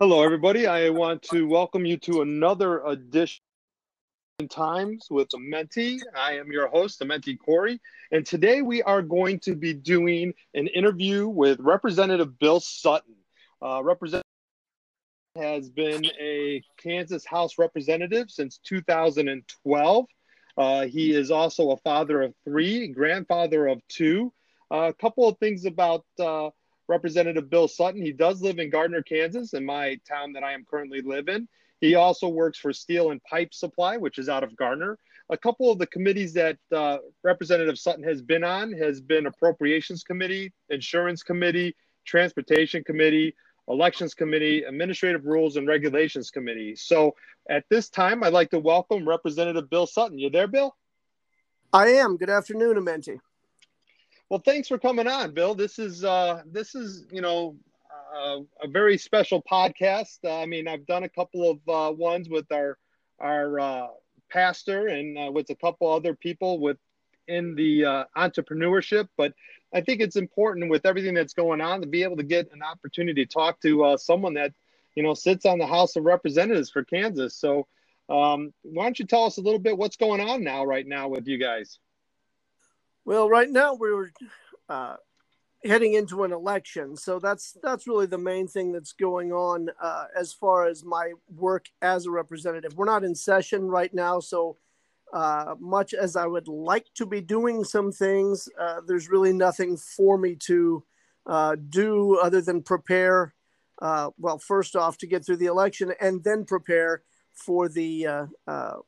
Hello, everybody. I want to welcome you to another edition Times with Menti. I am your host, Menti Corey, and today we are going to be doing an interview with Representative Bill Sutton. Uh, Representative has been a Kansas House representative since 2012. Uh, he is also a father of three, grandfather of two. Uh, a couple of things about uh, Representative Bill Sutton. He does live in Gardner, Kansas, in my town that I am currently live in. He also works for Steel and Pipe Supply, which is out of Gardner. A couple of the committees that uh, Representative Sutton has been on has been Appropriations Committee, Insurance Committee, Transportation Committee, Elections Committee, Administrative Rules and Regulations Committee. So at this time, I'd like to welcome Representative Bill Sutton. You there, Bill? I am. Good afternoon, Amenti. Well, thanks for coming on, Bill. This is uh, this is you know uh, a very special podcast. Uh, I mean, I've done a couple of uh, ones with our our uh, pastor and uh, with a couple other people within the uh, entrepreneurship, but I think it's important with everything that's going on to be able to get an opportunity to talk to uh, someone that you know sits on the House of Representatives for Kansas. So, um, why don't you tell us a little bit what's going on now, right now, with you guys? Well, right now we're uh, heading into an election, so that's that's really the main thing that's going on uh, as far as my work as a representative. We're not in session right now, so uh, much as I would like to be doing some things, uh, there's really nothing for me to uh, do other than prepare. Uh, well, first off, to get through the election, and then prepare for the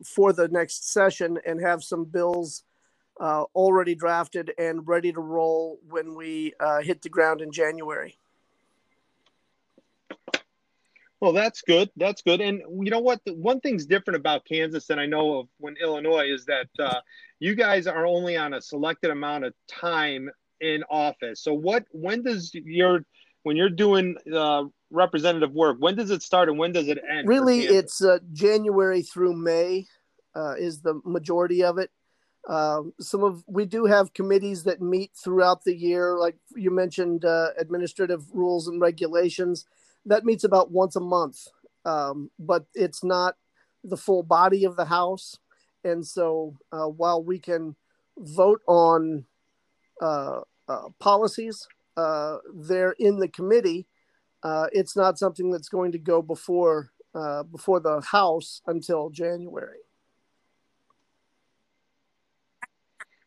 for the next session and have some bills uh, already drafted and ready to roll when we uh, hit the ground in January. Well, that's good. That's good. And you know what? The, one thing's different about Kansas than I know of when Illinois is that uh, you guys are only on a selected amount of time in office. So what? When does your when you're doing uh, representative work? When does it start and when does it end? Really, it's uh, January through May uh, is the majority of it. Um, some of we do have committees that meet throughout the year, like you mentioned, uh, administrative rules and regulations. That meets about once a month, um, but it's not the full body of the House. And so, uh, while we can vote on uh, uh policies, uh, they're in the committee. Uh, it's not something that's going to go before before the House until January.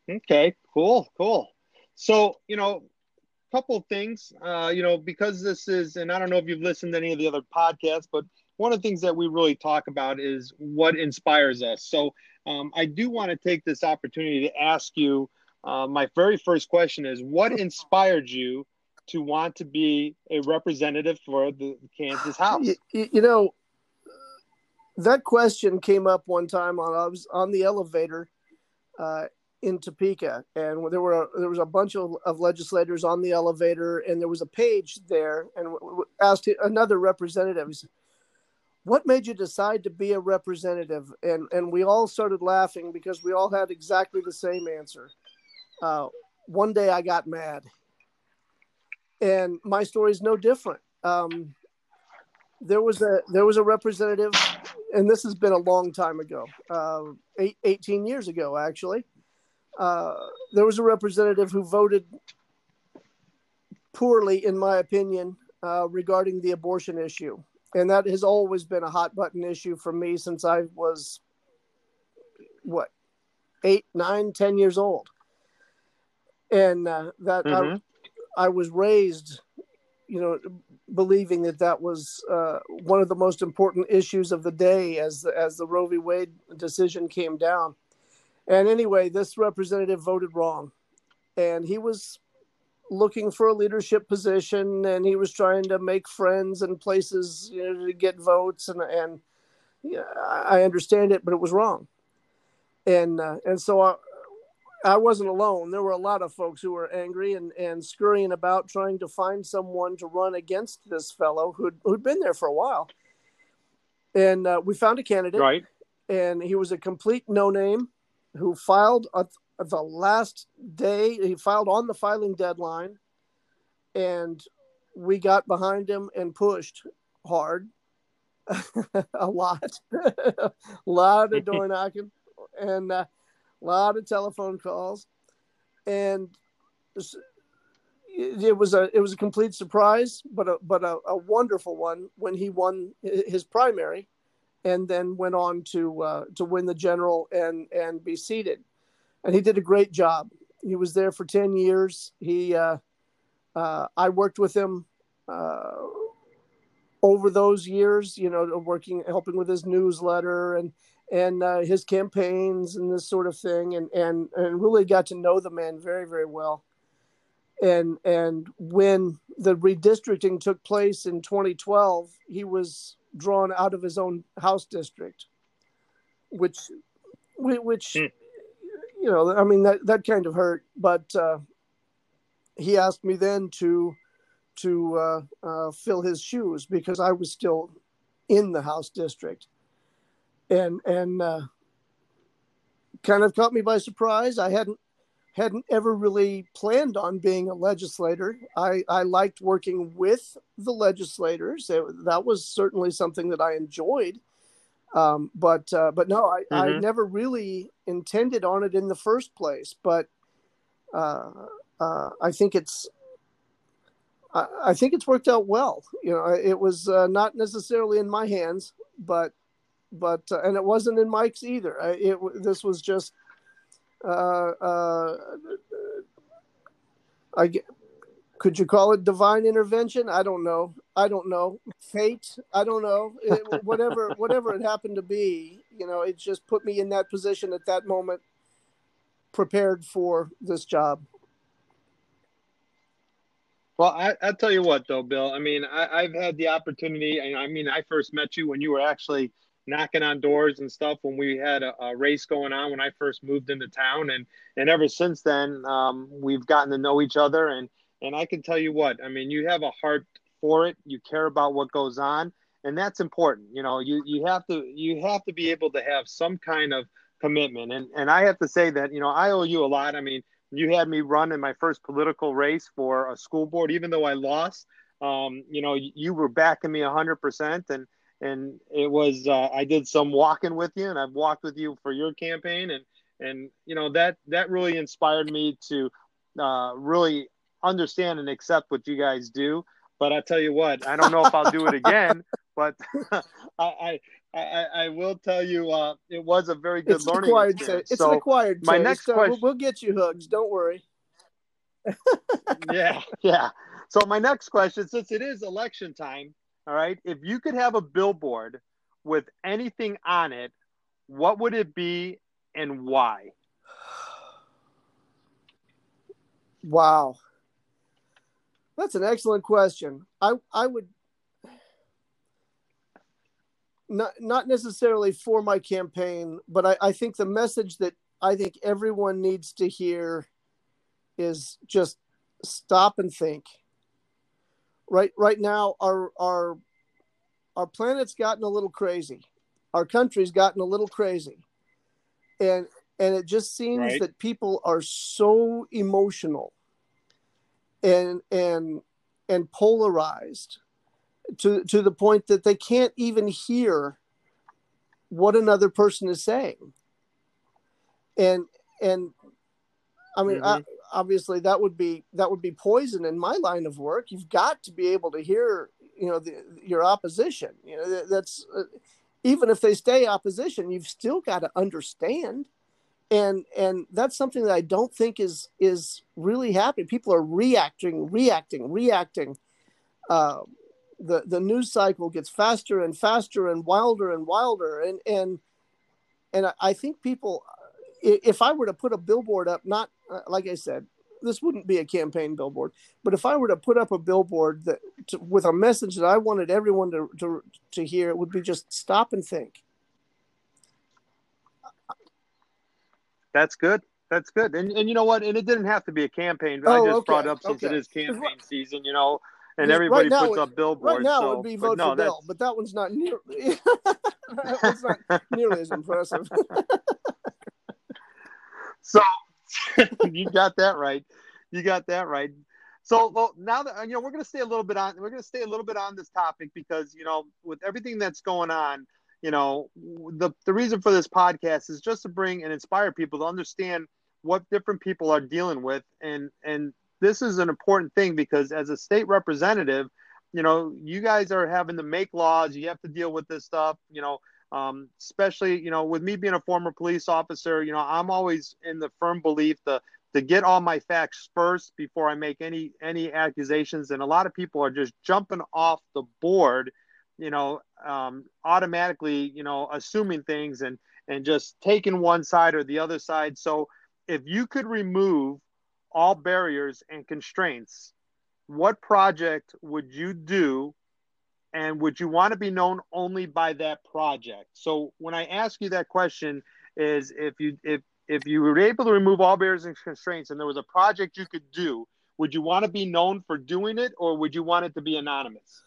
Okay, cool, cool. So, you know, a couple things, uh, you know, because this is, and I don't know if you've listened to any of the other podcasts, but one of the things that we really talk about is what inspires us. So, um, I do want to take this opportunity to ask you. Uh, my very first question is, what inspired you to want to be a representative for the Kansas House? You, you know, that question came up one time on I was on the elevator. Uh, in Topeka, and there were there was a bunch of, of legislators on the elevator, and there was a page there, and asked another representative, "What made you decide to be a representative?" And and we all started laughing because we all had exactly the same answer. Uh, one day I got mad, and my story is no different. Um, there was a there was a representative, and this has been a long time ago, uh, eight, 18 years ago actually uh, there was a representative who voted poorly, in my opinion, uh, regarding the abortion issue. And that has always been a hot button issue for me since I was, what, eight, nine, ten years old. And uh, that mm-hmm. I, I was raised, you know, believing that that was uh, one of the most important issues of the day as the, as the Roe v. Wade decision came down. And anyway, this representative voted wrong. And he was looking for a leadership position and he was trying to make friends and places you know, to get votes. And, and yeah, I understand it, but it was wrong. And, uh, and so I, I wasn't alone. There were a lot of folks who were angry and, and scurrying about trying to find someone to run against this fellow who'd, who'd been there for a while. And uh, we found a candidate. Right. And he was a complete no name who filed at the last day. He filed on the filing deadline, and we got behind him and pushed hard, a lot, a lot of door knocking, and a lot of telephone calls, and it was a it was a complete surprise, but a but a, a wonderful one when he won his primary, and then went on to uh, to win the general and and be seated, and he did a great job. He was there for ten years. He uh, uh, I worked with him uh, over those years, you know, working helping with his newsletter and and uh, his campaigns and this sort of thing, and and and really got to know the man very very well and and when the redistricting took place in 2012 he was drawn out of his own house district which which mm. you know i mean that that kind of hurt but uh, he asked me then to to uh, uh, fill his shoes because i was still in the house district and and uh, kind of caught me by surprise i hadn't hadn't ever really planned on being a legislator. I, I liked working with the legislators. It, that was certainly something that I enjoyed. Um, but uh, but no, I, mm-hmm. I never really intended on it in the first place. But uh, uh, I think it's I, I, think it's worked out well. You know, it was uh, not necessarily in my hands, but but uh, and it wasn't in Mike's either. It this was just uh, uh, I could you call it divine intervention? I don't know. I don't know. Fate? I don't know. It, whatever, whatever it happened to be, you know, it just put me in that position at that moment, prepared for this job. Well, I, I'll tell you what, though, Bill. I mean, I, have had the opportunity. I mean, I first met you when you were actually knocking on doors and stuff when we had a, a, race going on when I first moved into town, and and ever since then um, we've gotten to know each other, and and I can tell you what I mean. You have a heart for it. You care about what goes on, and that's important. You know, you you have to you have to be able to have some kind of commitment, and and I have to say that you know I owe you a lot. I mean, you had me run in my first political race for a school board, even though I lost. Um, you know, you were backing me hundred percent, and and it was uh, I did some walking with you, and I've walked with you for your campaign, and and you know that that really inspired me to uh, really understand and accept what you guys do. But I tell you what, I don't know if I'll do it again, but I, I I will tell you, uh, it was a very good it's learning acquired experience. It's so an acquired my taste. next question, we'll, get you hooked. Don't worry. yeah, yeah. So my next question, since it is election time, all right. If you could have a billboard with anything on it, what would it be and why? Wow. That's an excellent question. I I would not not necessarily for my campaign, but I, I think the message that I think everyone needs to hear is just stop and think right right now our our our planet's gotten a little crazy. Our country's gotten a little crazy. And and it just seems right. that people are so emotional and and and polarized to to the point that they can't even hear what another person is saying. And and i mean mm-hmm obviously that would be that would be poison in my line of work. You've got to be able to hear you know the, your opposition. You know that's uh, even if they stay opposition you've still got to understand. And and that's something that i don't think is is really happening. People are reacting reacting reacting. Uh, the the news cycle gets faster and faster and wilder and wilder. And and and I think people if I were to put a billboard up, not uh, Uh, like I said, this wouldn't be a campaign billboard, but if I were to put up a billboard that to, with a message that I wanted everyone to, to to hear, it would be just stop and think. That's good. That's good. And and you know what? And it didn't have to be a campaign. But oh, I just okay. brought up since okay. it is campaign season. You know, and everybody right puts it, up billboards. Right now so, it would be vote no, for Bill, but that one's not nearly. that's not nearly as impressive. so you got that right. You got that right. So well, now that you know, we're going to stay a little bit on. We're going to stay a little bit on this topic because you know, with everything that's going on, you know, the the reason for this podcast is just to bring and inspire people to understand what different people are dealing with, and and this is an important thing because as a state representative, you know, you guys are having to make laws. You have to deal with this stuff. You know, um, especially you know, with me being a former police officer, you know, I'm always in the firm belief the to get all my facts first before I make any any accusations. And a lot of people are just jumping off the board, you know, um, automatically, you know, assuming things and and just taking one side or the other side. So if you could remove all barriers and constraints, what project would you do? And would you want to be known only by that project? So when I ask you that question, is if you if if you were able to remove all barriers and constraints and there was a project you could do, would you want to be known for doing it or would you want it to be anonymous?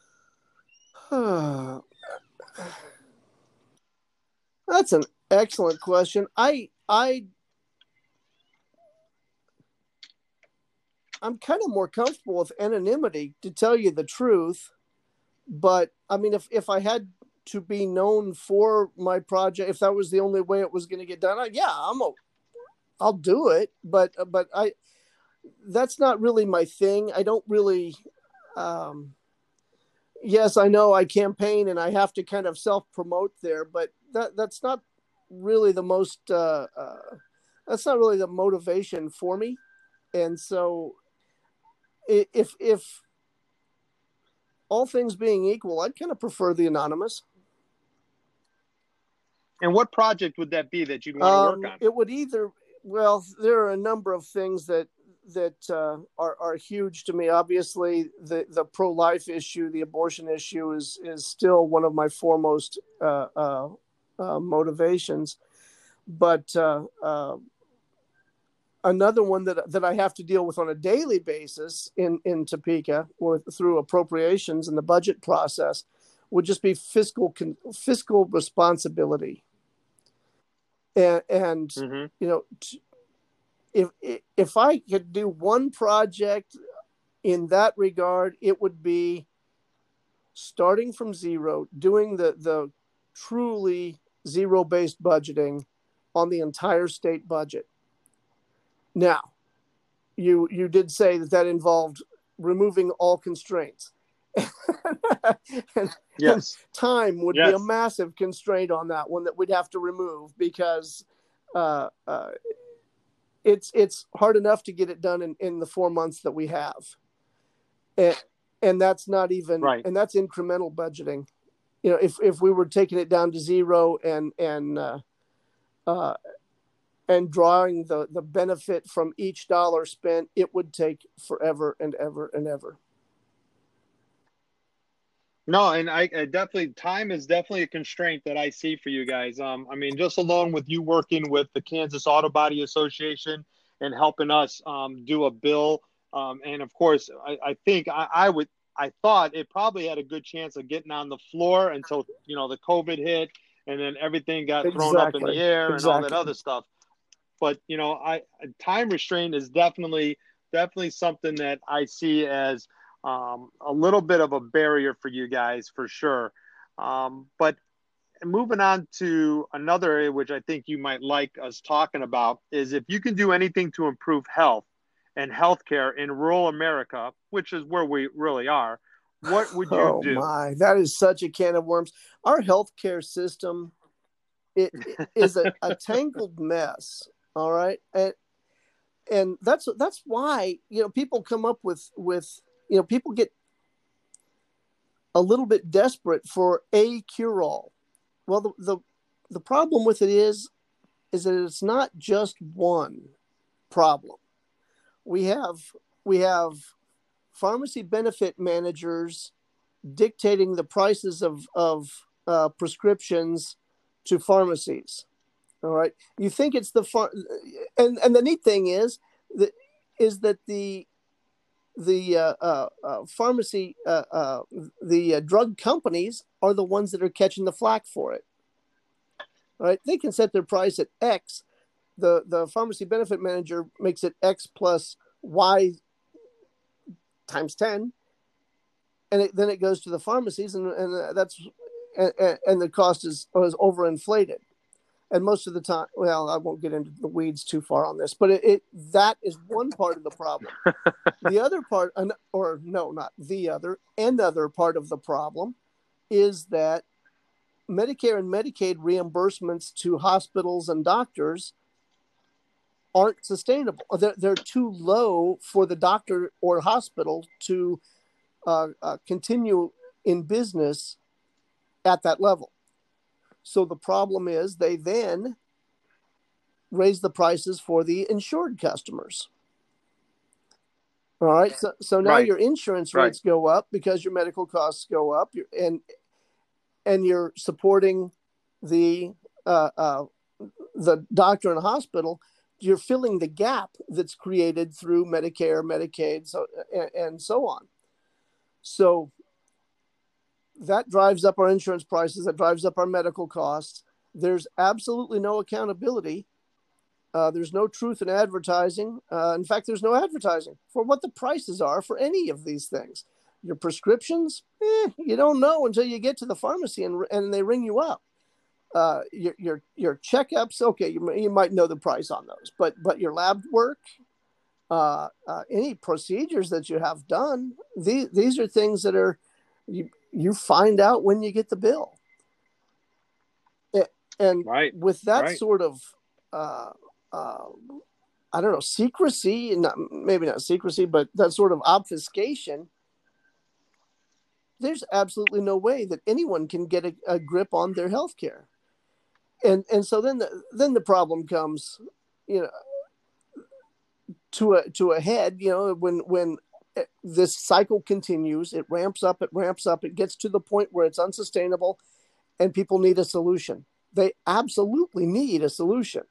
That's an excellent question. I I I'm kind of more comfortable with anonymity to tell you the truth. But I mean if if I had to be known for my project, if that was the only way it was going to get done, I, yeah, I'm a, I'll do it, but but I that's not really my thing. I don't really. Um, yes, I know I campaign and I have to kind of self promote there, but that that's not really the most. Uh, uh, that's not really the motivation for me, and so if if all things being equal, I'd kind of prefer the anonymous. And what project would that be that you'd want to um, work on? It would either well, there are a number of things that that uh, are are huge to me. Obviously, the the pro life issue, the abortion issue, is is still one of my foremost uh, uh, uh motivations. But uh, uh, another one that that I have to deal with on a daily basis in in Topeka, with through appropriations and the budget process, would just be fiscal fiscal responsibility and, and mm-hmm. you know if if i could do one project in that regard it would be starting from zero doing the the truly zero based budgeting on the entire state budget now you you did say that that involved removing all constraints and, yes. And time would yes. be a massive constraint on that one that we'd have to remove because uh, uh, it's it's hard enough to get it done in, in the four months that we have, and and that's not even right. and that's incremental budgeting. You know, if if we were taking it down to zero and and uh, uh, and drawing the the benefit from each dollar spent, it would take forever and ever and ever. No, and I, I, definitely time is definitely a constraint that I see for you guys. Um, I mean, just alone with you working with the Kansas Auto Body Association and helping us um, do a bill, um, and of course, I, I think I, I, would, I thought it probably had a good chance of getting on the floor until you know the COVID hit, and then everything got exactly. thrown up in the air exactly. and all that other stuff. But you know, I time restraint is definitely definitely something that I see as um, a little bit of a barrier for you guys for sure. Um, but moving on to another area which I think you might like us talking about is if you can do anything to improve health and healthcare in rural America, which is where we really are, what would you oh, do? My, that is such a can of worms. Our healthcare system it, it is a, a tangled mess. All right, and and that's that's why you know people come up with with you know, people get a little bit desperate for a cure all. Well, the, the, the problem with it is, is that it's not just one problem. We have, we have pharmacy benefit managers dictating the prices of, of uh, prescriptions to pharmacies. All right. You think it's the far, and, and the neat thing is that, is that the the uh, uh, uh, pharmacy, uh, uh, the uh, drug companies are the ones that are catching the flack for it. Right? They can set their price at X. The the pharmacy benefit manager makes it X plus Y times 10 and it, then it goes to the pharmacies and, and that's and, and the cost is, is overinflated and most of the time well i won't get into the weeds too far on this but it, it that is one part of the problem. The other part or no not the other another part of the problem is that medicare and medicaid reimbursements to hospitals and doctors aren't sustainable. They're, they're too low for the doctor or hospital to uh, uh, continue in business at that level so the problem is they then raise the prices for the insured customers. All right. So, so now right. your insurance rates right. go up because your medical costs go up and, and you're supporting the, uh, uh, the doctor and hospital. You're filling the gap that's created through Medicare, Medicaid, so, and, and so on. So that drives up our insurance prices, that drives up our medical costs. There's absolutely no accountability. Uh, there's no truth in advertising. Uh, in fact, there's no advertising for what the prices are for any of these things. Your prescriptions, eh, you don't know until you get to the pharmacy and, and they ring you up. Uh, your, your your checkups, okay, you, you might know the price on those, but but your lab work, uh, uh, any procedures that you have done, these these are things that are you, you find out when you get the bill. And right. with that right. sort of, uh, uh, I don't know, secrecy, not maybe not secrecy, but that sort of obfuscation, there's absolutely no way that anyone can get a, a grip on their health care. And and so then the then the problem comes, you know, to a to a head, you know, when when this cycle continues. It ramps up, it ramps up, it gets to the point where it's unsustainable and people need a solution. They absolutely need a solution.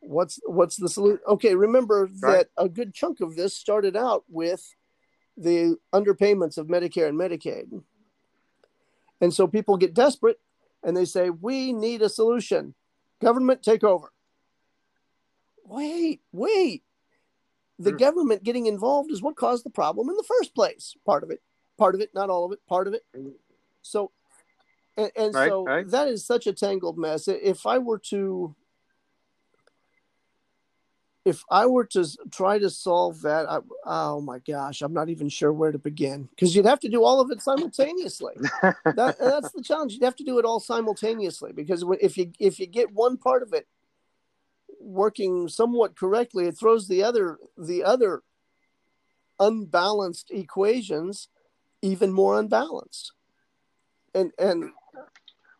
What's what's the solution? Okay, remember right. that a good chunk of this started out with the underpayments of Medicare and Medicaid. And so people get desperate and they say, We need a solution. Government, take over. Wait, wait the mm. government getting involved is what caused the problem in the first place. Part of it, part of it, not all of it, part of it. So, and, and right, so right. that is such a tangled mess. If I were to, if I were to try to solve that, I, oh my gosh, I'm not even sure where to begin because you'd have to do all of it simultaneously. that, that's the challenge. You'd have to do it all simultaneously because if you if you get one part of it working somewhat correctly, it throws the other the other unbalanced equations even more unbalanced. And and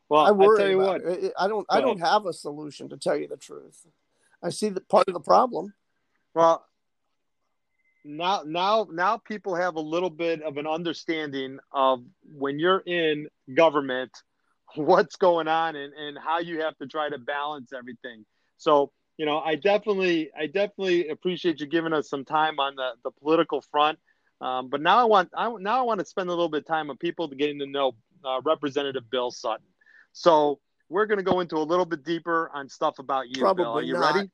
well, I worry I you what, it. I don't I don't have a solution to tell you the truth. I see that part of the problem. Well, now now now people have a little bit of an understanding of when you're in government what's going on and, and how you have to try to balance everything. So you know, I definitely, I definitely appreciate you giving us some time on the, the political front. Um, but now I want, I now I want to spend a little bit of time with people to getting to know uh, Representative Bill Sutton. So we're going to go into a little bit deeper on stuff about you, Probably Bill. Are you not. ready?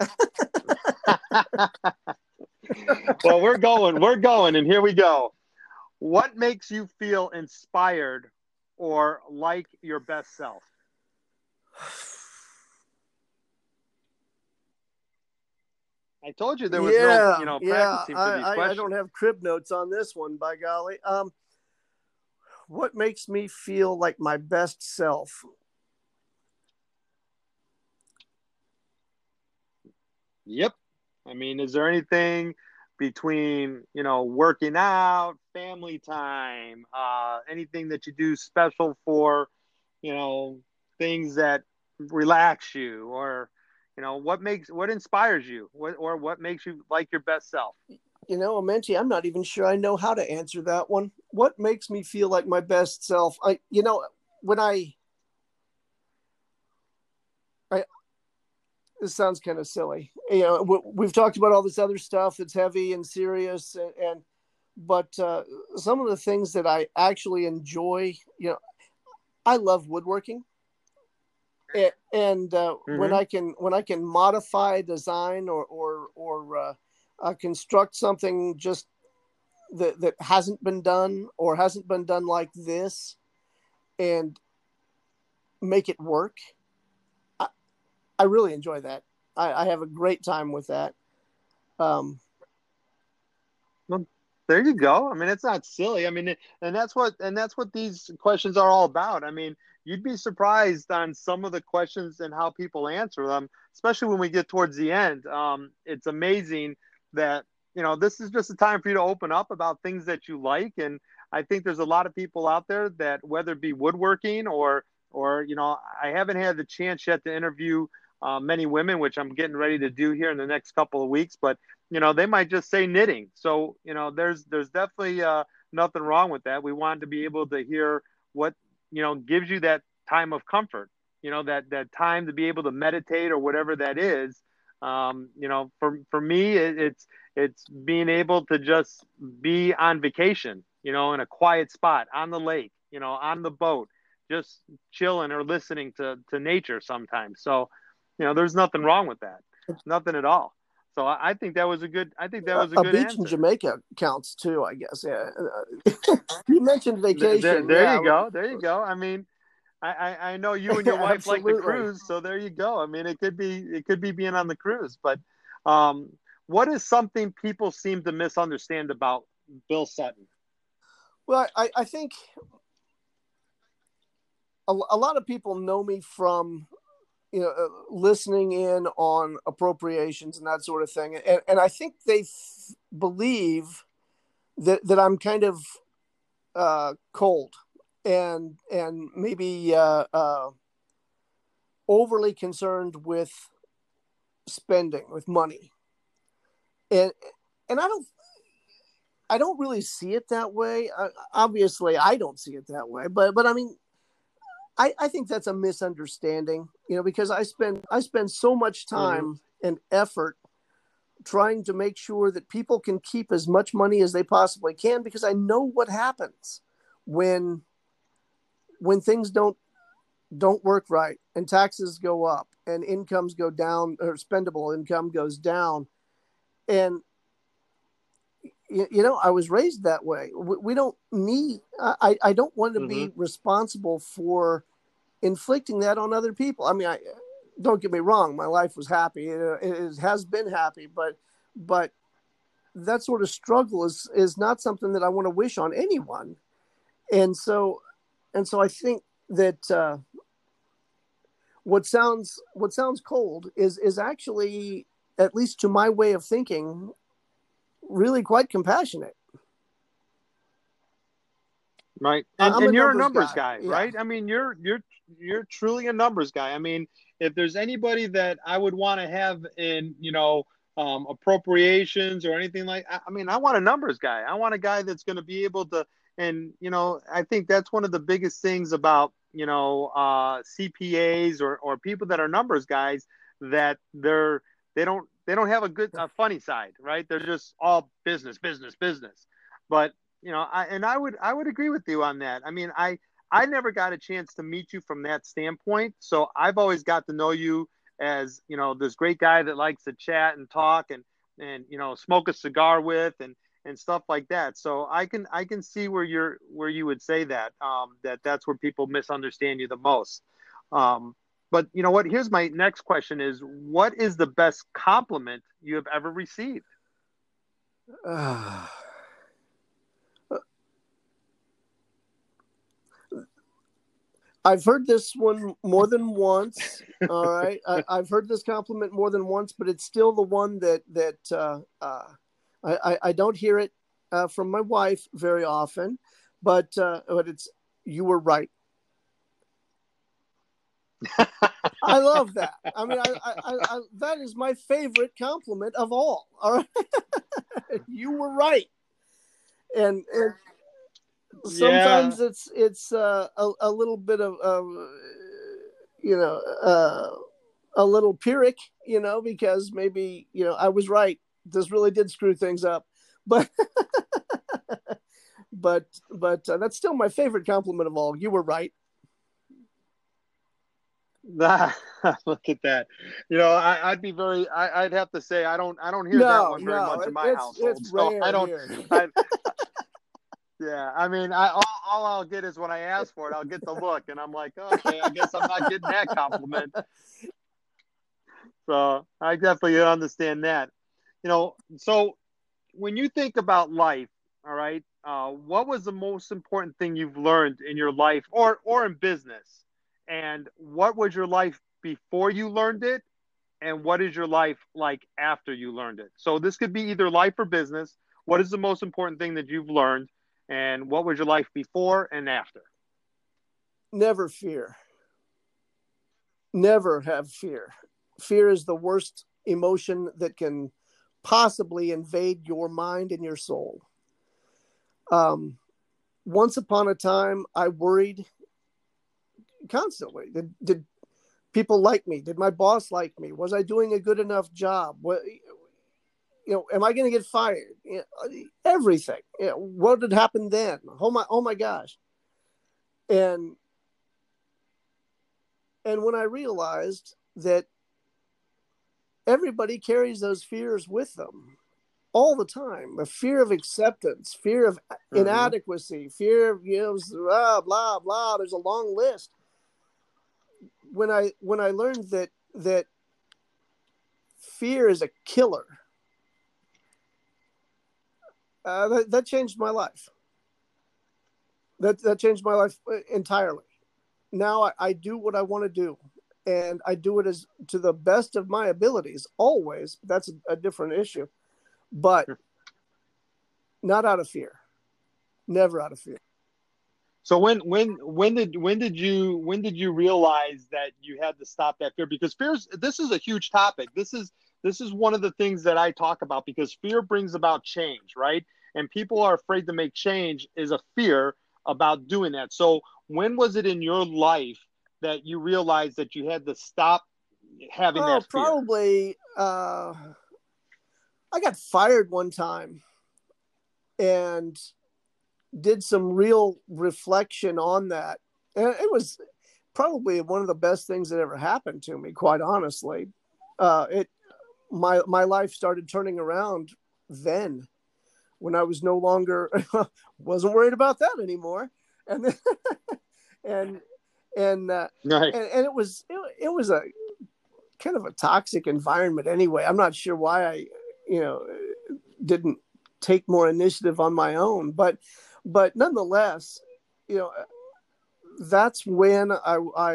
well, we're going, we're going, and here we go. What makes you feel inspired or like your best self? I told you there was yeah, no, you know, practicing yeah, for these I, questions. I don't have crib notes on this one, by golly. Um, what makes me feel like my best self? Yep. I mean, is there anything between, you know, working out, family time, uh, anything that you do special for, you know, things that relax you or, you know what makes what inspires you? What or what makes you like your best self? You know amenti i'm not even sure i know how to answer that one. What makes me feel like my best self? I you know when i i this sounds kind of silly. You know we've talked about all this other stuff that's heavy and serious and, and but uh, some of the things that i actually enjoy you know i love woodworking and uh, mm-hmm. when I can when I can modify design or or or uh, uh, construct something just that that hasn't been done or hasn't been done like this, and make it work. I, I really enjoy that. I, I have a great time with that. Um, well, there you go. I mean, it's not silly. I mean, and that's what and that's what these questions are all about. I mean, you'd be surprised on some of the questions and how people answer them, especially when we get towards the end. Um, it's amazing that you know this is just a time for you to open up about things that you like, and I think there's a lot of people out there that whether it be woodworking or or you know I haven't had the chance yet to interview uh, many women, which I'm getting ready to do here in the next couple of weeks. But you know, they might just say knitting. So you know, there's there's definitely uh, nothing wrong with that. We wanted to be able to hear what you know gives you that time of comfort. You know, that that time to be able to meditate or whatever that is. Um, you know, for for me, it, it's it's being able to just be on vacation. You know, in a quiet spot on the lake. You know, on the boat, just chilling or listening to to nature sometimes. So you know, there's nothing wrong with that. Nothing at all. So I think that was a good. I think that was a, a good beach answer. in Jamaica counts too. I guess. Yeah. you mentioned vacation. There, there yeah. you go. There you go. I mean, I, I, I know you and your wife like the cruise, so there you go. I mean, it could be it could be being on the cruise, but um, what is something people seem to misunderstand about Bill Sutton? Well, I, I think a, a lot of people know me from you know, uh, listening in on appropriations and that sort of thing. And, and I think they th- believe that, that I'm kind of uh, cold and, and maybe uh, uh, overly concerned with spending, with money. And, and I don't, I don't really see it that way. Uh, obviously, I don't see it that way, but, but I mean, I, I think that's a misunderstanding, you know, because I spend I spend so much mm-hmm. time mm-hmm. and effort trying to make sure that people can keep as much money as they possibly can because I know what happens when when things don't don't work right and taxes go up and incomes go down or spendable income goes down and you, you know i was raised that way we, we don't need i i don't want to mm-hmm. be responsible for inflicting that on other people i mean i don't get me wrong my life was happy it, it has been happy but but that sort of struggle is is not something that i want to wish on anyone and so and so i think that uh what sounds what sounds cold is is actually at least to my way of thinking really quite compassionate. Right, and, and you're a numbers guy, guy yeah. right? I mean, you're you're you're truly a numbers guy. I mean, if there's anybody that I would want to have in, you know, um, appropriations or anything like, I, I mean, I want a numbers guy. I want a guy that's going to be able to, and you know, I think that's one of the biggest things about you know uh, CPAs or or people that are numbers guys that they're they don't they don't have a good a funny side, right? They're just all business, business, business. But you know, I and I would I would agree with you on that. I mean, I I never got a chance to meet you from that standpoint, so I've always got to know you as you know this great guy that likes to chat and talk and and you know smoke a cigar with and and stuff like that. So I can I can see where you're where you would say that um, that that's where people misunderstand you the most. Um, but you know what? Here's my next question: Is what is the best compliment you have ever received? I've heard this one more than once. all right, I, have heard this compliment more than once, but it's still the one that that uh, uh, I, I don't hear it uh, from my wife very often. But uh, but it's you were right. I love that. I mean, I, I, I, that is my favorite compliment of all. All right, you were right, and, and sometimes yeah. it's it's uh, a a little bit of, of you know uh, a little pyrrhic, you know, because maybe you know I was right. This really did screw things up, but but but uh, that's still my favorite compliment of all. You were right. Look at that. You know, I, would be very. I, would have to say I don't. I don't hear no, that one very no, much in my it's, household. It's so I don't. I, yeah, I mean, I all, all, I'll get is when I ask for it, I'll get the look, and I'm like, okay, I guess I'm not getting that compliment. So I definitely understand that. You know, so when you think about life, all right, uh, what was the most important thing you've learned in your life or or in business? And what was your life before you learned it? And what is your life like after you learned it? So this could be either life or business. What is the most important thing that you've learned? And what was your life before and after? Never fear. Never have fear. Fear is the worst emotion that can possibly invade your mind and your soul. Um, once upon a time, I worried constantly. Did, did people like me? Did my boss like me? Was I doing a good enough job? You know, am I going to get fired? You know, everything. You know, what had happened then? Oh my, oh my gosh. And and when I realized that everybody carries those fears with them all the time a fear of acceptance fear of mm-hmm. inadequacy fear of you know blah blah blah there's a long list when i when i learned that that fear is a killer uh, that, that changed my life that that changed my life entirely now I, I do what i want to do and I do it as to the best of my abilities always. That's a, a different issue, but not out of fear, never out of fear. So when when when did when did you when did you realize that you had to stop that fear? Because fears this is a huge topic. This is this is one of the things that I talk about because fear brings about change, right? And people are afraid to make change is a fear about doing that. So when was it in your life that you realized that you had to stop having oh, that fear? Probably. Uh, I got fired one time, and did some real reflection on that, and it was probably one of the best things that ever happened to me. Quite honestly, uh, it my my life started turning around then when I was no longer wasn't worried about that anymore, and then, and and uh, right. and, and it was it, it was a kind of a toxic environment anyway. I'm not sure why I, you know, didn't take more initiative on my own, but but nonetheless, you know, that's when I I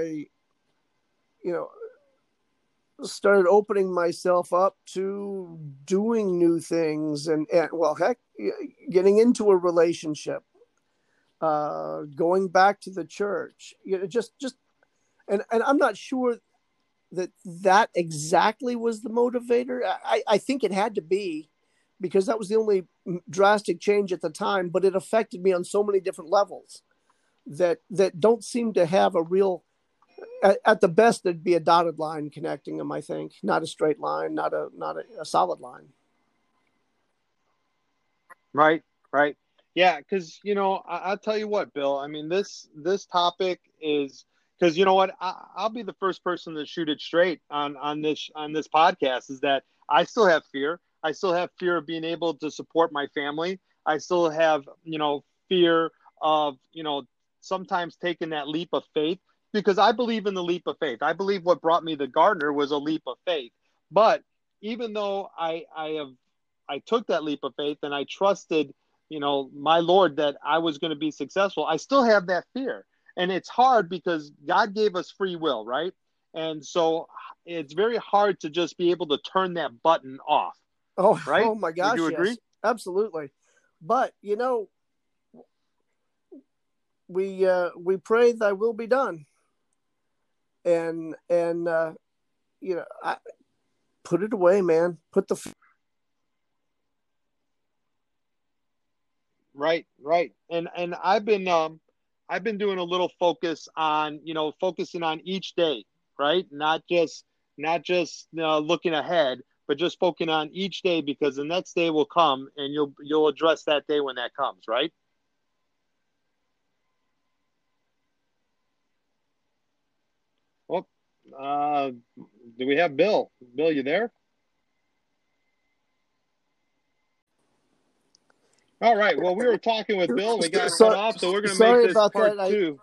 you know started opening myself up to doing new things and, and well heck getting into a relationship uh, going back to the church. You know, just just, and and I'm not sure that that exactly was the motivator. I, I think it had to be because that was the only drastic change at the time, but it affected me on so many different levels that that don't seem to have a real at, at the best there'd be a dotted line connecting them i think not a straight line not a not a, a solid line right right yeah, because you know, I, will tell you what, Bill. I mean, this this topic is because you know what, I, I'll be the first person to shoot it straight on on this on this podcast. Is that I still have fear. I still have fear of being able to support my family. I still have you know fear of you know sometimes taking that leap of faith because I believe in the leap of faith. I believe what brought me to Gardner was a leap of faith. But even though I I have I took that leap of faith and I trusted you know, my Lord, that I was going to be successful, I still have that fear. And it's hard because God gave us free will, right? And so it's very hard to just be able to turn that button off. Oh, right? Oh my gosh. Would you yes. agree? Absolutely. But you know, we uh, we pray thy will be done. And and uh, you know, I put it away, man. Put the Right, right. And and I've been um I've been doing a little focus on, you know, focusing on each day, right? Not just not just uh, looking ahead, but just focusing on each day because the next day will come and you'll you'll address that day when that comes, right? Well, Uh, do we have Bill? Bill, you there? All right. Well, we were talking with Bill. We got So- cut off, so we're going to make this about part that. I- two.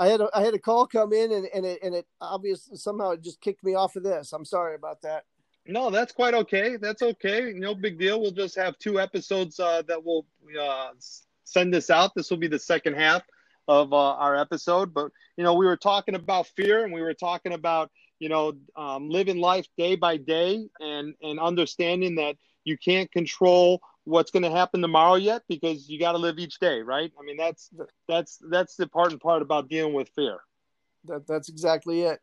I had a I had a call come in and and it and it obviously somehow it just kicked me off of this. I'm sorry about that. No, that's quite okay. That's okay. No big deal. We'll just have two episodes uh, that will uh, send this out. This will be the second half of uh, our episode. But you know, we were talking about fear, and we were talking about you know um, living life day by day, and and understanding that you can't control what's going to happen tomorrow yet because you got to live each day, right? I mean, that's that's that's the important part about dealing with fear. That that's exactly it.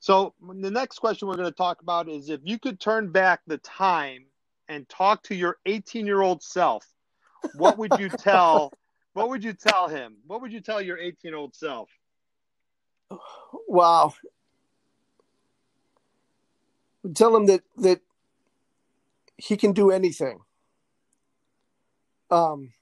So the next question we're going to talk about is if you could turn back the time and talk to your 18 year old self, what would you tell? What would you tell him? What would you tell your 18 year old self? Wow. Tell him that that he can do anything. Um,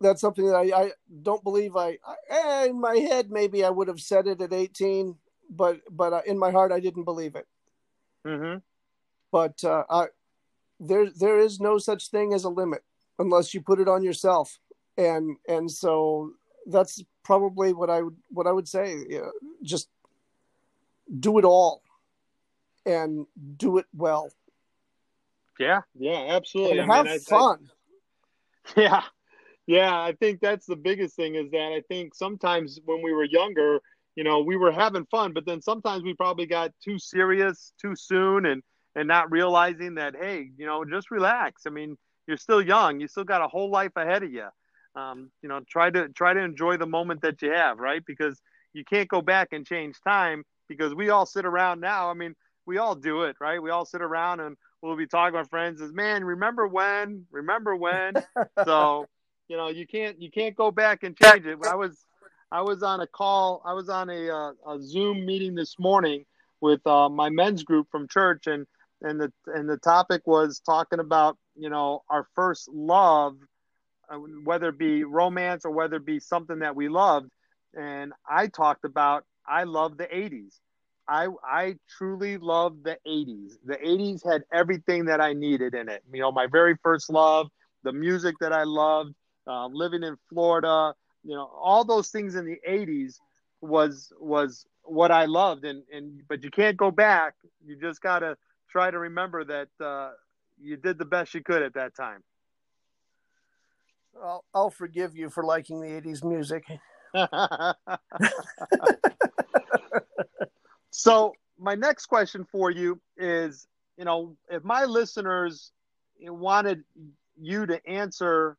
that's something that I, I don't believe I, I in my head maybe I would have said it at 18, but but in my heart I didn't believe it. Mm-hmm. But uh, I, there there is no such thing as a limit unless you put it on yourself, and and so that's probably what I would what I would say. You know, just do it all, and do it well, Yeah, yeah, absolutely. and I have mean, I- I- fun. Yeah. Yeah, I think that's the biggest thing is that I think sometimes when we were younger, you know, we were having fun, but then sometimes we probably got too serious too soon and and not realizing that hey, you know, just relax. I mean, you're still young. You still got a whole life ahead of you. Um, you know, try to try to enjoy the moment that you have, right? Because you can't go back and change time because we all sit around now. I mean, we all do it, right? We all sit around and we'll be talking with friends as man, remember when? Remember when? so you know you can't you can't go back and change it i was i was on a call i was on a, uh, a zoom meeting this morning with uh, my men's group from church and and the and the topic was talking about you know our first love whether it be romance or whether it be something that we loved and i talked about i love the 80s I I truly love the 80s. The 80s had everything that I needed in it. You know, my very first love, the music that I loved, um, living in Florida, you know, all those things in the 80s was was what I loved and and but you can't go back. You just got to try to remember that uh, you did the best you could at that time. I'll, I'll forgive you for liking the 80s music. so my next question for you is you know if my listeners wanted you to answer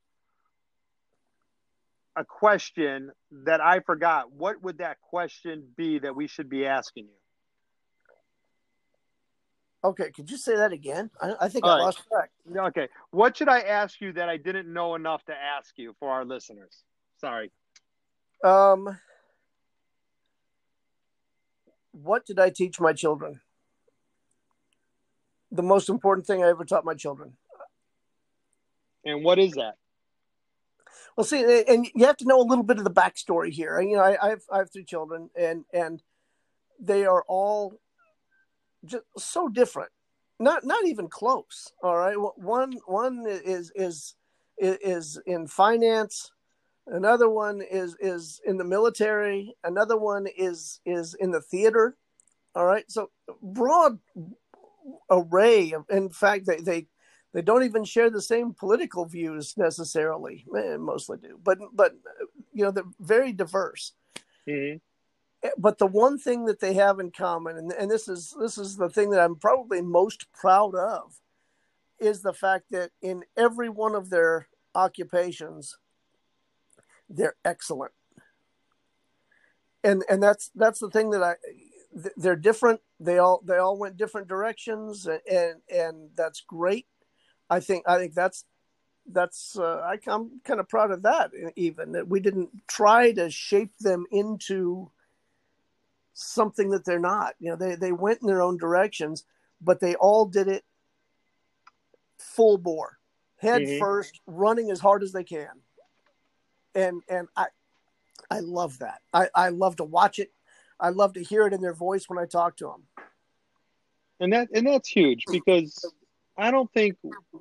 a question that i forgot what would that question be that we should be asking you Okay, could you say that again? I, I think All I right. lost track. okay what should i ask you that i didn't know enough to ask you for our listeners sorry Um, what did I teach my children? The most important thing I ever taught my children. and what is that Well, see, and you have to know a little bit of the backstory here. You know, I, I have I have three children, and and they are all just so different. Not not even close. All right, one one is is is in finance. Another one is is in the military. Another one is is in the theater. All right, so broad array. Of, in fact, they they they don't even share the same political views necessarily. Eh, mostly do, but but you know they're very diverse. mm-hmm. But the one thing that they have in common, and, and this is this is the thing that I'm probably most proud of, is the fact that in every one of their occupations, they're excellent. And and that's that's the thing that I they're different. They all they all went different directions, and and that's great. I think I think that's that's uh, I, I'm kind of proud of that. Even that we didn't try to shape them into something that they're not. You know, they they went in their own directions, but they all did it full bore, head Mhm. first, running as hard as they can. And and I I love that. I I love to watch it. I love to hear it in their voice when I talk to them. And that and that's huge because I don't think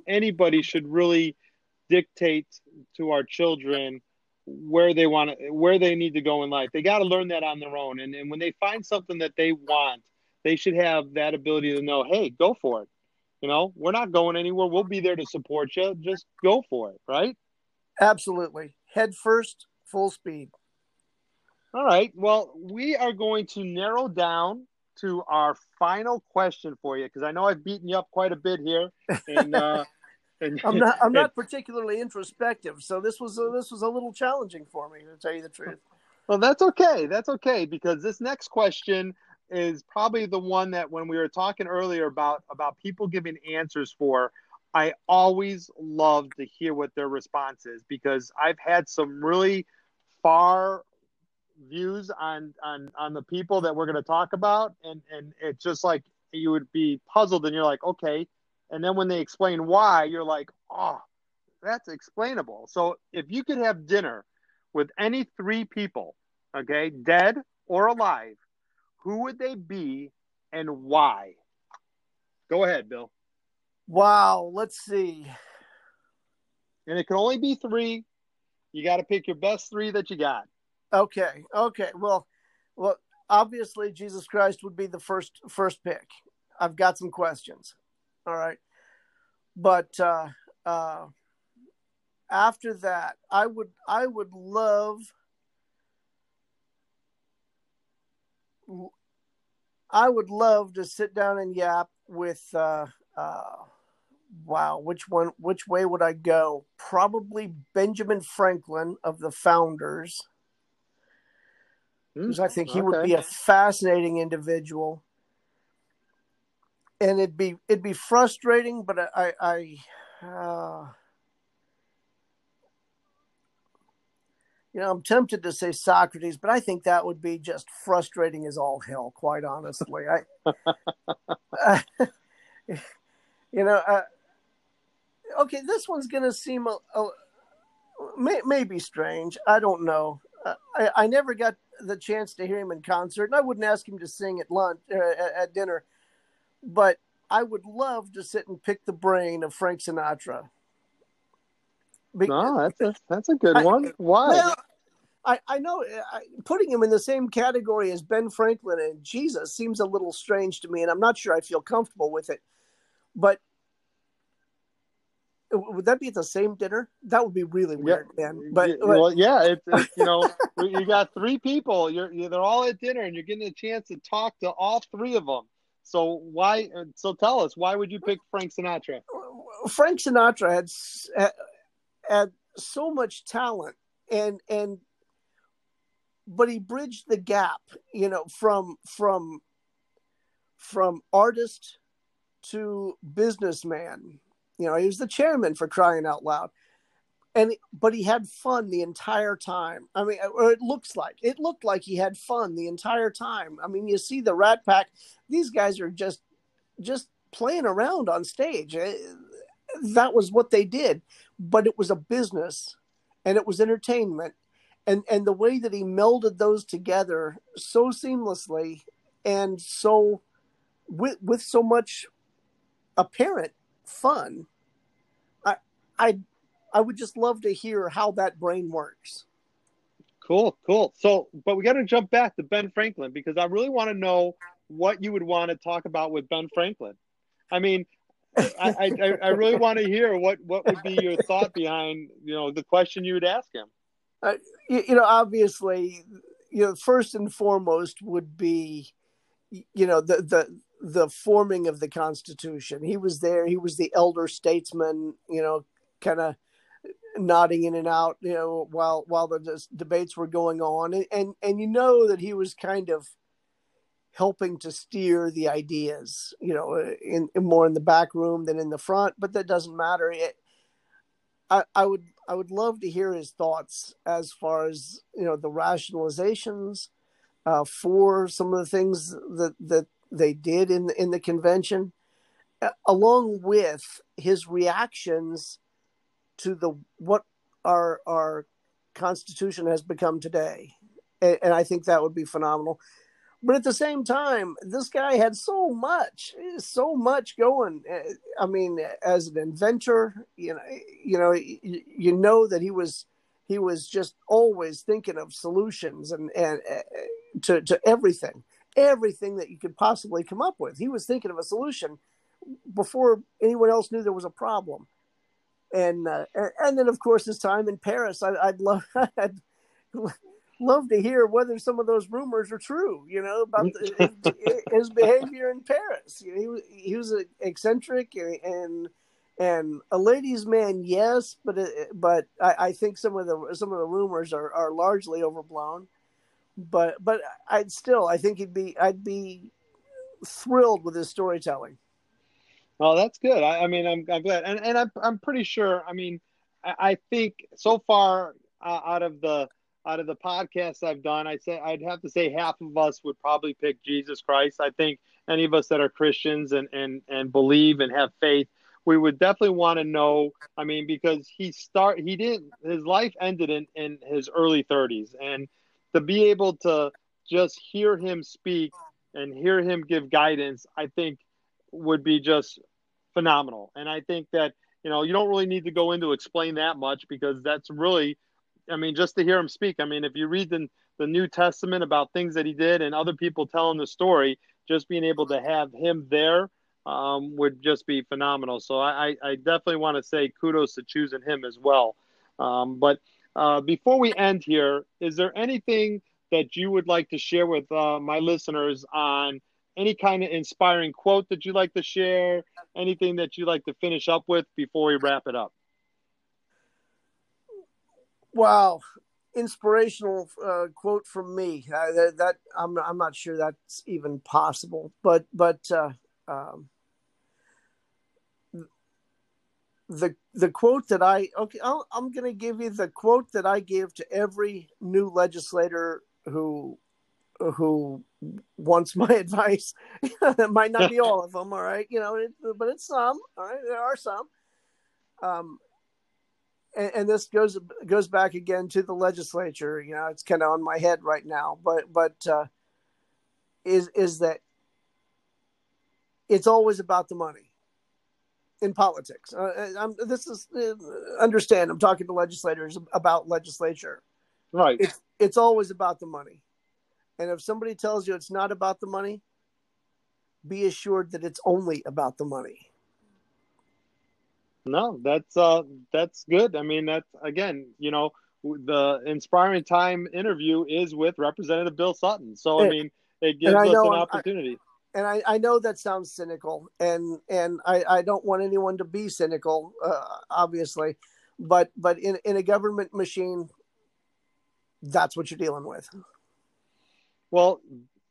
anybody should really dictate to our children where they want to, where they need to go in life. They got to learn that on their own. And, and when they find something that they want, they should have that ability to know, hey, go for it. You know, we're not going anywhere. We'll be there to support you. Just go for it, right? Absolutely. Head first, full speed. All right. Well, we are going to narrow down to our final question for you because I know I've beaten you up quite a bit here, and uh, and, I'm not I'm not particularly introspective, so this was a, this was a little challenging for me to tell you the truth. Well, that's okay. That's okay because this next question is probably the one that when we were talking earlier about about people giving answers for, I always love to hear what their response is because I've had some really far views on on on the people that we're going to talk about and and it's just like you would be puzzled and you're like okay and then when they explain why, you're like, oh, that's explainable. So if you could have dinner with any three people, okay, dead or alive, who would they be and why? Go ahead, Bill. Wow, let's see. And it can only be three. You got to pick your best three that you got. Okay. Okay. Well, well, obviously Jesus Christ would be the first first pick. I've got some questions. All right. But uh, uh, after that, I would I would love I would love to sit down and yap with uh, uh, wow, which one which way would I go? Probably Benjamin Franklin of the founders. Because I think he okay. would be a fascinating individual and it'd be it'd be frustrating, but I I uh, you know I'm tempted to say Socrates, but I think that would be just frustrating as all hell. Quite honestly, I you know uh, okay, this one's gonna seem a, a may, maybe strange. I don't know. Uh, I, I never got the chance to hear him in concert, and I wouldn't ask him to sing at lunch uh, at dinner but I would love to sit and pick the brain of Frank Sinatra. Be- no, that's a that's a good I, one. Why? Well, I I know I, putting him in the same category as Ben Franklin and Jesus seems a little strange to me, and I'm not sure I feel comfortable with it. But would that be at the same dinner? That would be really weird, yeah. man. But, well, yeah, it's, it's you know you got three people. You're, you're they're all at dinner, and you're getting a chance to talk to all three of them. So why? Uh, so tell us, why would you pick Frank Sinatra? Frank Sinatra had had so much talent, and and but he bridged the gap, you know, from from from artist to businessman. You know, he was the chairman for crying out loud and but he had fun the entire time. I mean, or it looks like it looked like he had fun the entire time. I mean, you see the Rat Pack; these guys are just just playing around on stage. Eh, that was what they did, but it was a business, and it was entertainment, and and the way that he melded those together so seamlessly and so with with so much apparent fun. I I I would just love to hear how that brain works. Cool, cool. So, but we got to jump back to Ben Franklin because I really want to know what you would want to talk about with Ben Franklin. I mean, I, I, I really want to hear what, what would be your thought behind you know the question you would ask him. Uh, you, you know, obviously, you know, first and foremost would be, you know, the the the forming of the Constitution. He was there. He was the elder statesman. You know, kind of nodding in and out, you know, while while the debates were going on, and, and and you know that he was kind of helping to steer the ideas, you know, in, in more in the back room than in the front, but that doesn't matter. It, I, I would I would love to hear his thoughts as far as you know the rationalizations uh, for some of the things that that they did in the, in the convention, uh, along with his reactions to the what our our constitution has become today and, and, i think that would be phenomenal but at the same time, this guy had so much, so much going. I mean, as an inventor, you know, you know, you, know that he was he was just always thinking of solutions and and uh, to to everything, everything that you could possibly come up with. He was thinking of a solution before anyone else knew there was a problem. And uh, and then of course his time in Paris, I, would love. I'd, love to hear whether some of those rumors are true. You know about the, his behavior in Paris. You know, he he was eccentric and and a ladies' man, yes, but but I, I, think some of the some of the rumors are, are largely overblown. But but I'd still I think he'd be I'd be thrilled with his storytelling. Oh, that's good. I, I mean, I'm, I'm glad, and and I'm I'm pretty sure. I mean, I, I think so far uh, out of the out of the podcasts I've done, I say I'd have to say half of us would probably pick Jesus Christ. I think any of us that are Christians and and and believe and have faith, we would definitely want to know. I mean, because he start he didn't his life ended in in his early 30s, and to be able to just hear him speak and hear him give guidance, I think would be just phenomenal. And I think that you know you don't really need to go into explain that much because that's really I mean, just to hear him speak. I mean, if you read the, the New Testament about things that he did and other people telling the story, just being able to have him there um, would just be phenomenal. So I, I definitely want to say kudos to choosing him as well. Um, but uh, before we end here, is there anything that you would like to share with uh, my listeners on any kind of inspiring quote that you'd like to share? Anything that you'd like to finish up with before we wrap it up? Wow, inspirational uh, quote from me. That, that, I'm I'm not sure that's even possible, but but uh, um, the the quote that I okay i am going to give you the quote that I give to every new legislator who who wants my advice. it might not be all of them, all right, you know, it, but it's some. All right, there are some. Um, and, and, this goes goes back again to the legislature. You know, it's kind of on my head right now, but but uh, is is that it's always about the money in politics. Uh, I'm, this is uh, understand. I'm talking to legislators about legislature. Right. It's it's always about the money, and if somebody tells you it's not about the money, be assured that it's only about the money. No, that's uh that's good. I mean, that's again, you know, the inspiring time interview is with Representative Bill Sutton. So I mean, it gives us an opportunity. I, and I, I know that sounds cynical, and and I, I don't want anyone to be cynical, uh, obviously, but but in in a government machine, that's what you're dealing with. Well,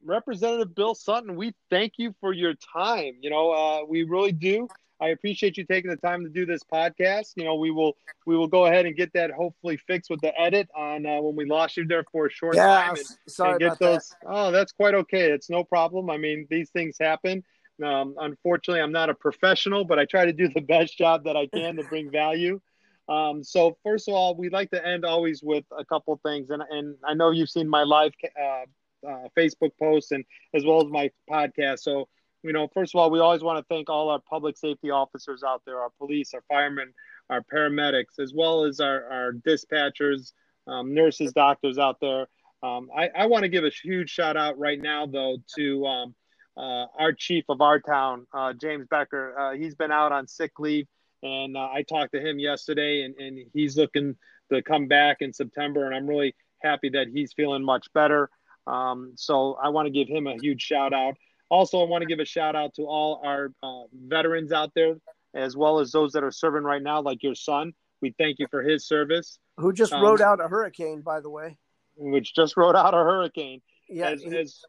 Representative Bill Sutton, we thank you for your time. You know, uh, we really do. I appreciate you taking the time to do this podcast. You know, we will we will go ahead and get that hopefully fixed with the edit on uh, when we lost you there for a short yeah, time. And, sorry and get those. That. Oh, that's quite okay. It's no problem. I mean, these things happen. Um, unfortunately, I'm not a professional, but I try to do the best job that I can to bring value. Um, so first of all, we'd like to end always with a couple things, and and I know you've seen my live uh, uh, Facebook posts and as well as my podcast. So you know, first of all, we always want to thank all our public safety officers out there, our police, our firemen, our paramedics, as well as our, our dispatchers, um, nurses, doctors out there. Um, I, I want to give a huge shout out right now, though, to um, uh, our chief of our town, uh, James Becker. Uh, he's been out on sick leave, and uh, I talked to him yesterday, and, and he's looking to come back in September, and I'm really happy that he's feeling much better. Um, so I want to give him a huge shout out. Also, I want to give a shout out to all our uh, veterans out there, as well as those that are serving right now, like your son. We thank you for his service. Who just um, rode out a hurricane, by the way. Which just rode out a hurricane. Yeah. As, he, as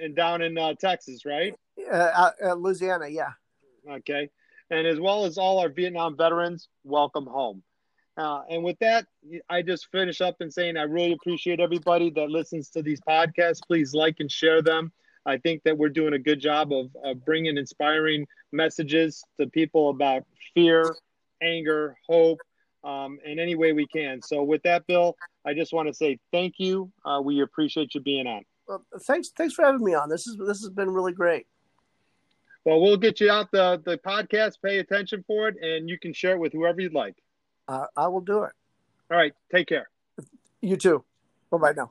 and down in uh, Texas, right? Uh, uh, Louisiana, yeah. Okay. And as well as all our Vietnam veterans, welcome home. Uh, and with that, I just finish up and saying I really appreciate everybody that listens to these podcasts. Please like and share them. I think that we're doing a good job of, of bringing inspiring messages to people about fear, anger, hope, um, in any way we can. So, with that, Bill, I just want to say thank you. Uh, we appreciate you being on. Well, thanks, thanks for having me on. This is this has been really great. Well, we'll get you out the the podcast. Pay attention for it, and you can share it with whoever you'd like. I, I will do it. All right. Take care. You too. Bye bye now.